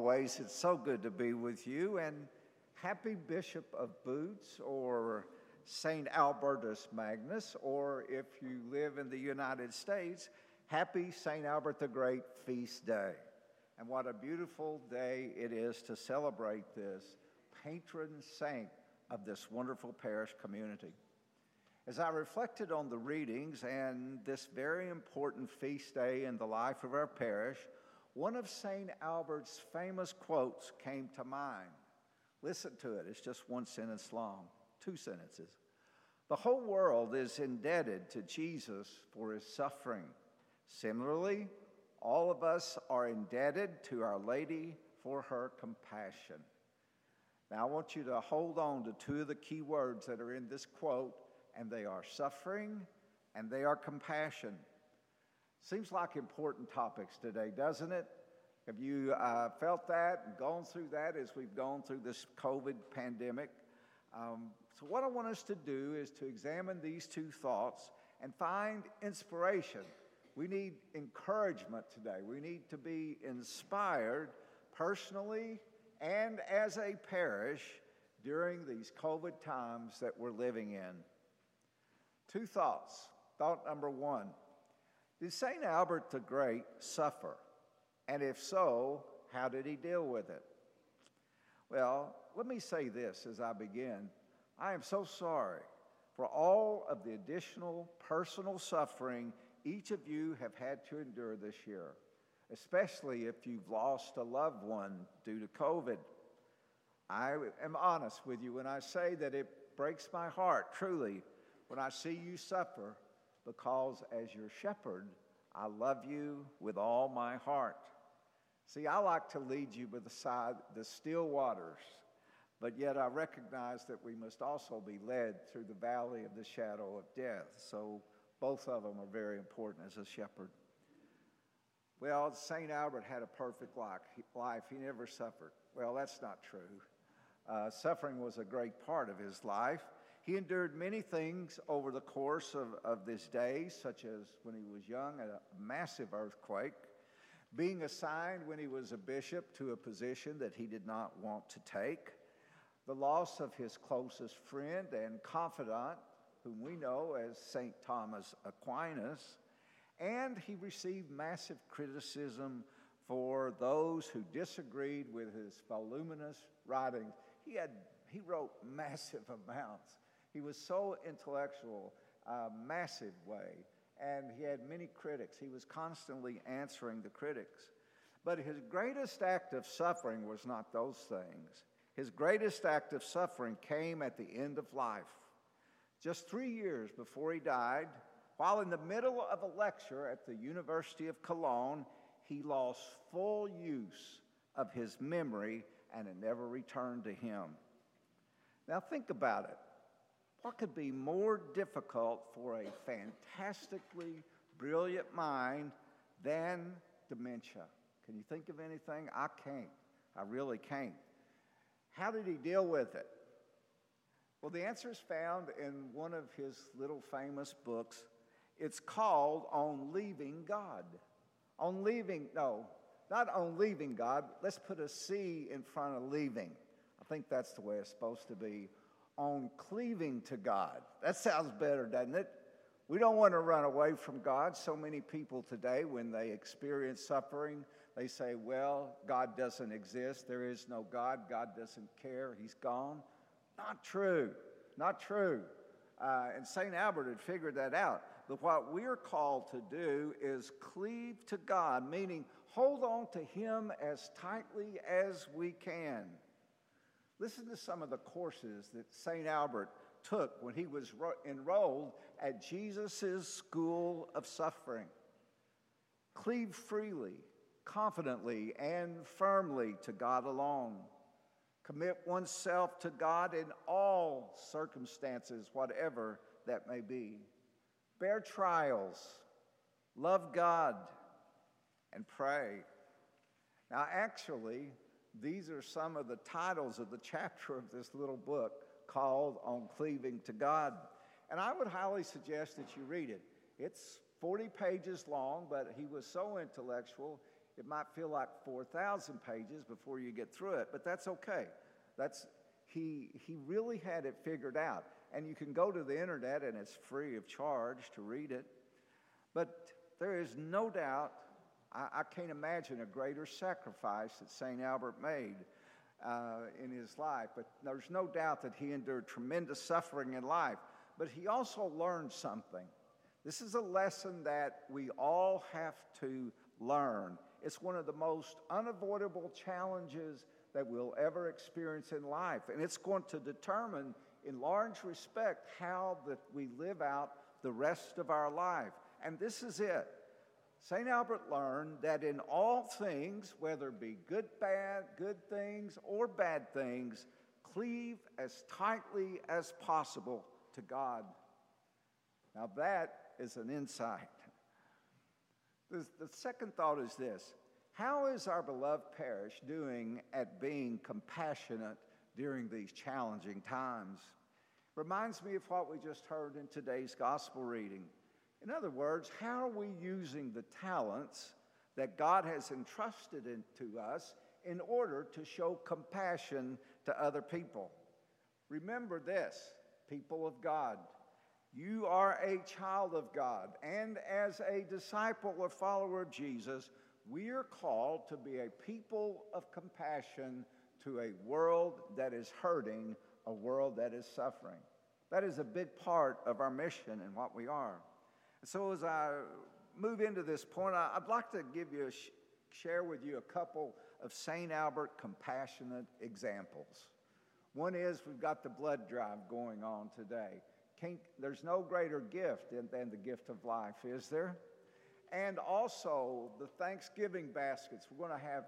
always, it's so good to be with you. And happy Bishop of Boots or St. Albertus Magnus, or if you live in the United States, happy St. Albert the Great feast day. And what a beautiful day it is to celebrate this patron saint of this wonderful parish community. As I reflected on the readings and this very important feast day in the life of our parish, one of St. Albert's famous quotes came to mind. Listen to it, it's just one sentence long, two sentences. The whole world is indebted to Jesus for his suffering. Similarly, all of us are indebted to Our Lady for her compassion. Now, I want you to hold on to two of the key words that are in this quote, and they are suffering and they are compassion. Seems like important topics today, doesn't it? Have you uh, felt that and gone through that as we've gone through this COVID pandemic? Um, so, what I want us to do is to examine these two thoughts and find inspiration. We need encouragement today. We need to be inspired personally and as a parish during these COVID times that we're living in. Two thoughts. Thought number one did St. Albert the Great suffer? And if so, how did he deal with it? Well, let me say this as I begin. I am so sorry for all of the additional personal suffering each of you have had to endure this year, especially if you've lost a loved one due to COVID. I am honest with you when I say that it breaks my heart, truly, when I see you suffer because as your shepherd, I love you with all my heart. See, I like to lead you beside the still waters, but yet I recognize that we must also be led through the valley of the shadow of death. So both of them are very important as a shepherd. Well, St. Albert had a perfect life. He never suffered. Well, that's not true. Uh, suffering was a great part of his life. He endured many things over the course of, of this day, such as when he was young, a massive earthquake, being assigned when he was a bishop to a position that he did not want to take, the loss of his closest friend and confidant, whom we know as St. Thomas Aquinas, and he received massive criticism for those who disagreed with his voluminous writings. He, had, he wrote massive amounts he was so intellectual, uh, massive way, and he had many critics. He was constantly answering the critics. But his greatest act of suffering was not those things. His greatest act of suffering came at the end of life. Just three years before he died, while in the middle of a lecture at the University of Cologne, he lost full use of his memory and it never returned to him. Now, think about it. What could be more difficult for a fantastically brilliant mind than dementia? Can you think of anything? I can't. I really can't. How did he deal with it? Well, the answer is found in one of his little famous books. It's called On Leaving God. On leaving, no, not on leaving God. Let's put a C in front of leaving. I think that's the way it's supposed to be on cleaving to God. That sounds better, doesn't it? We don't want to run away from God. So many people today, when they experience suffering, they say, Well, God doesn't exist. There is no God. God doesn't care. He's gone. Not true. Not true. Uh, and St. Albert had figured that out. But what we're called to do is cleave to God, meaning hold on to Him as tightly as we can. Listen to some of the courses that St. Albert took when he was ro- enrolled at Jesus' school of suffering. Cleave freely, confidently, and firmly to God alone. Commit oneself to God in all circumstances, whatever that may be. Bear trials, love God, and pray. Now, actually, these are some of the titles of the chapter of this little book called On Cleaving to God. And I would highly suggest that you read it. It's 40 pages long, but he was so intellectual, It might feel like 4,000 pages before you get through it, but that's okay. That's, he, he really had it figured out. And you can go to the internet and it's free of charge to read it. But there is no doubt, I, I can't imagine a greater sacrifice that St. Albert made uh, in his life. But there's no doubt that he endured tremendous suffering in life. But he also learned something. This is a lesson that we all have to learn. It's one of the most unavoidable challenges that we'll ever experience in life. And it's going to determine, in large respect, how that we live out the rest of our life. And this is it. St. Albert learned that in all things, whether it be good, bad, good things, or bad things, cleave as tightly as possible to God. Now, that is an insight. The, the second thought is this How is our beloved parish doing at being compassionate during these challenging times? Reminds me of what we just heard in today's gospel reading. In other words, how are we using the talents that God has entrusted into us in order to show compassion to other people? Remember this, people of God. You are a child of God, and as a disciple or follower of Jesus, we are called to be a people of compassion to a world that is hurting, a world that is suffering. That is a big part of our mission and what we are. So, as I move into this point, I'd like to give you sh- share with you a couple of St. Albert compassionate examples. One is we've got the blood drive going on today. Can't, there's no greater gift than, than the gift of life, is there? And also the Thanksgiving baskets. We're going to have,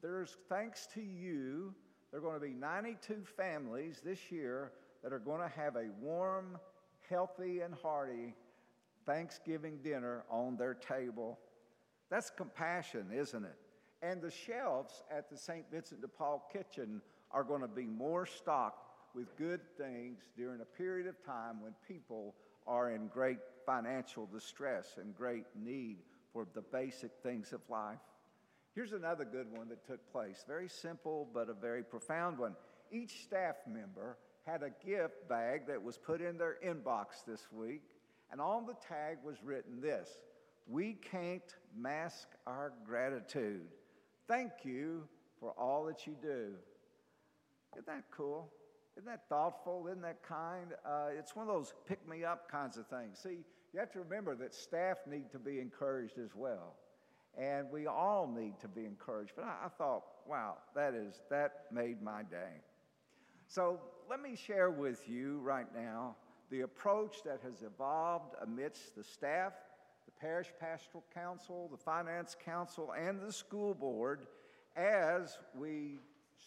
there's thanks to you, there are going to be 92 families this year that are going to have a warm, healthy, and hearty Thanksgiving dinner on their table. That's compassion, isn't it? And the shelves at the St. Vincent de Paul kitchen are going to be more stocked with good things during a period of time when people are in great financial distress and great need for the basic things of life. Here's another good one that took place. Very simple, but a very profound one. Each staff member had a gift bag that was put in their inbox this week, and on the tag was written this We can't mask our gratitude. Thank you for all that you do. Isn't that cool? Isn't that thoughtful? Isn't that kind? Uh, it's one of those pick me up kinds of things. See, you have to remember that staff need to be encouraged as well. And we all need to be encouraged. But I, I thought, wow, that is that made my day. So let me share with you right now the approach that has evolved amidst the staff, the parish pastoral council, the finance council, and the school board as we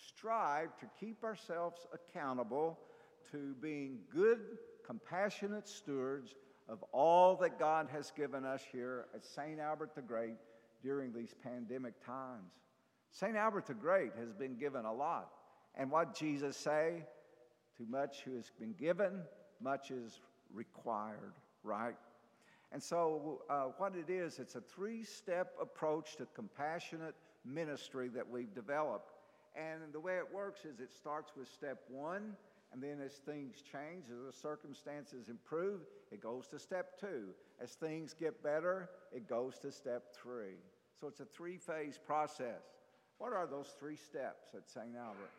strive to keep ourselves accountable to being good, compassionate stewards of all that God has given us here at St. Albert the Great during these pandemic times. St. Albert the Great has been given a lot. And what Jesus say? Too much who has been given, much is required, right? And so, uh, what it is, it's a three step approach to compassionate ministry that we've developed. And the way it works is it starts with step one, and then as things change, as the circumstances improve, it goes to step two. As things get better, it goes to step three. So it's a three phase process. What are those three steps at St. Albert?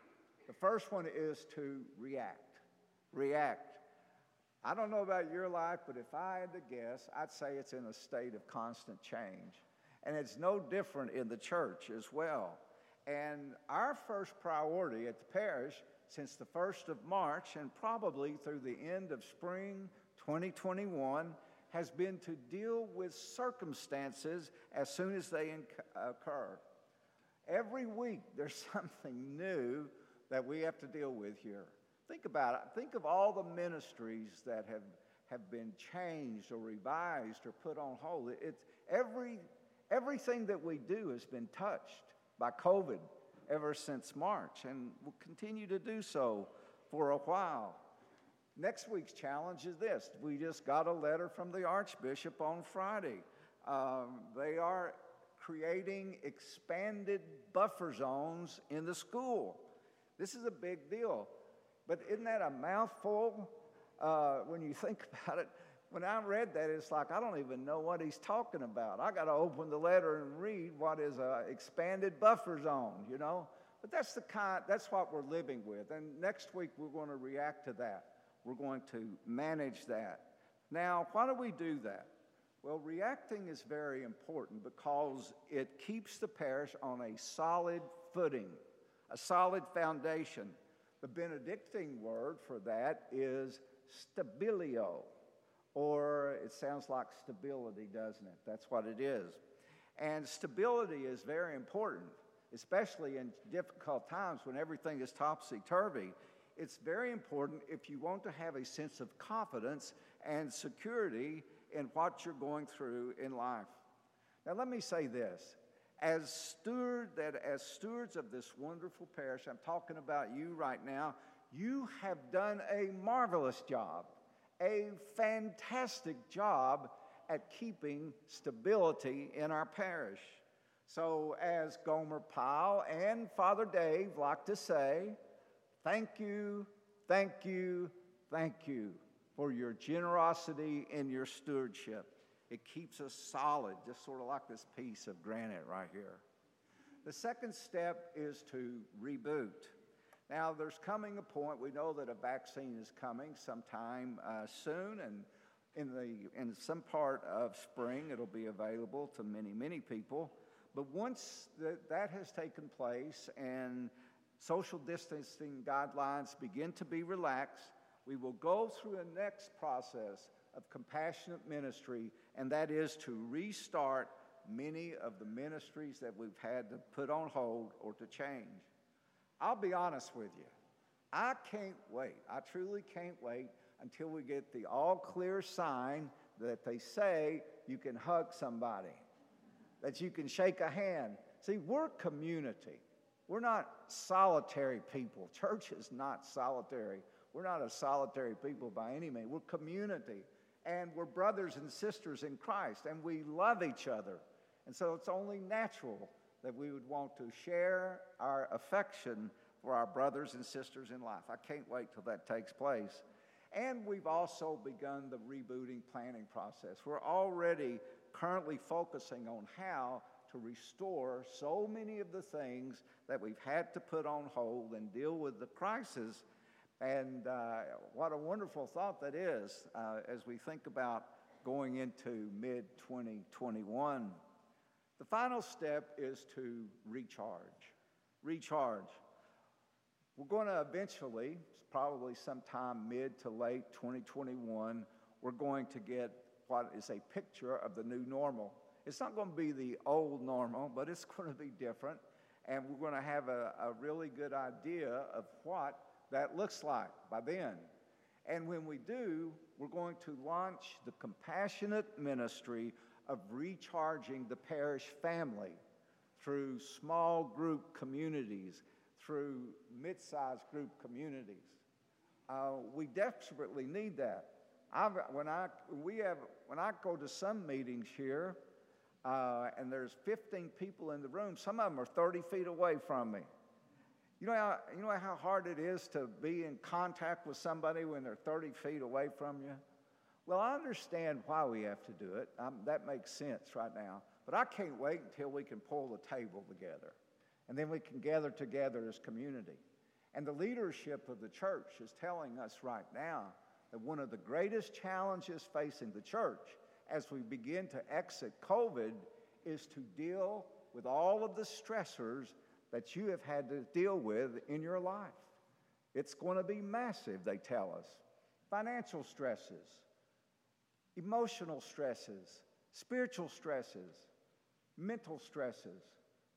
The first one is to react. React. I don't know about your life, but if I had to guess, I'd say it's in a state of constant change. And it's no different in the church as well. And our first priority at the parish since the 1st of March and probably through the end of spring 2021 has been to deal with circumstances as soon as they occur. Every week there's something new that we have to deal with here. Think about it. Think of all the ministries that have, have been changed or revised or put on hold. It's every, everything that we do has been touched by COVID ever since March and will continue to do so for a while. Next week's challenge is this. We just got a letter from the Archbishop on Friday. Um, they are creating expanded buffer zones in the school. This is a big deal. But isn't that a mouthful uh, when you think about it? When I read that, it's like, I don't even know what he's talking about. I got to open the letter and read what is an expanded buffer zone, you know? But that's the kind, that's what we're living with. And next week, we're going to react to that. We're going to manage that. Now, why do we do that? Well, reacting is very important because it keeps the parish on a solid footing, a solid foundation. The Benedictine word for that is stabilio, or it sounds like stability, doesn't it? That's what it is. And stability is very important, especially in difficult times when everything is topsy turvy. It's very important if you want to have a sense of confidence and security in what you're going through in life. Now, let me say this. As steward, that as stewards of this wonderful parish, I'm talking about you right now, you have done a marvelous job, a fantastic job at keeping stability in our parish. So, as Gomer Pyle and Father Dave like to say, thank you, thank you, thank you for your generosity and your stewardship. It keeps us solid, just sort of like this piece of granite right here. The second step is to reboot. Now, there's coming a point, we know that a vaccine is coming sometime uh, soon, and in, the, in some part of spring, it'll be available to many, many people. But once that, that has taken place and social distancing guidelines begin to be relaxed, we will go through a next process of compassionate ministry, and that is to restart many of the ministries that we've had to put on hold or to change. I'll be honest with you. I can't wait. I truly can't wait until we get the all clear sign that they say you can hug somebody, that you can shake a hand. See, we're community. We're not solitary people. Church is not solitary. We're not a solitary people by any means. We're community, and we're brothers and sisters in Christ, and we love each other. And so it's only natural that we would want to share our affection for our brothers and sisters in life. I can't wait till that takes place. And we've also begun the rebooting planning process. We're already currently focusing on how to restore so many of the things that we've had to put on hold and deal with the crisis and uh, what a wonderful thought that is uh, as we think about going into mid 2021. The final step is to recharge. Recharge. We're going to eventually, probably sometime mid to late 2021, we're going to get what is a picture of the new normal. It's not going to be the old normal, but it's going to be different. And we're going to have a, a really good idea of what that looks like by then. And when we do, we're going to launch the compassionate ministry of recharging the parish family through small group communities, through mid sized group communities. Uh, we desperately need that. I've, when, I, we have, when I go to some meetings here, uh, and there's 15 people in the room, some of them are 30 feet away from me. You know, how, you know how hard it is to be in contact with somebody when they're 30 feet away from you? Well, I understand why we have to do it. Um, that makes sense right now. But I can't wait until we can pull the table together. And then we can gather together as community. And the leadership of the church is telling us right now that one of the greatest challenges facing the church as we begin to exit COVID is to deal with all of the stressors that you have had to deal with in your life. It's going to be massive, they tell us. Financial stresses, emotional stresses, spiritual stresses, mental stresses.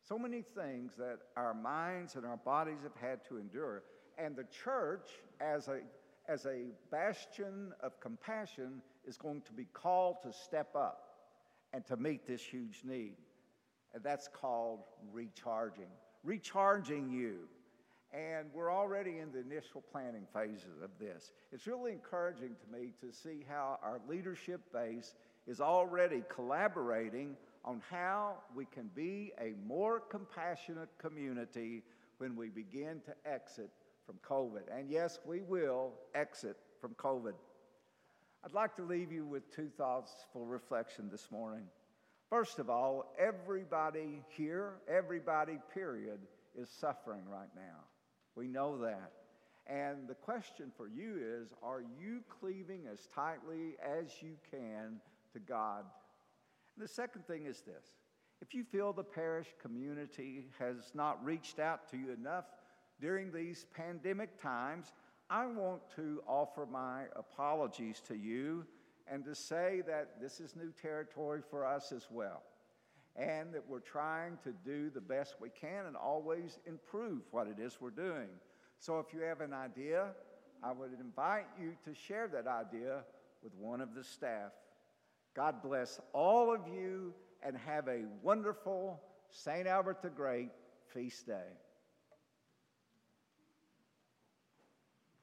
So many things that our minds and our bodies have had to endure. And the church, as a, as a bastion of compassion, is going to be called to step up and to meet this huge need. And that's called recharging recharging you. And we're already in the initial planning phases of this. It's really encouraging to me to see how our leadership base is already collaborating on how we can be a more compassionate community when we begin to exit from COVID. And yes, we will exit from COVID. I'd like to leave you with two thoughts for reflection this morning. First of all, everybody here, everybody, period, is suffering right now. We know that. And the question for you is are you cleaving as tightly as you can to God? And the second thing is this if you feel the parish community has not reached out to you enough during these pandemic times, I want to offer my apologies to you and to say that this is new territory for us as well. And that we're trying to do the best we can and always improve what it is we're doing. So if you have an idea, I would invite you to share that idea with one of the staff. God bless all of you and have a wonderful St. Albert the Great feast day.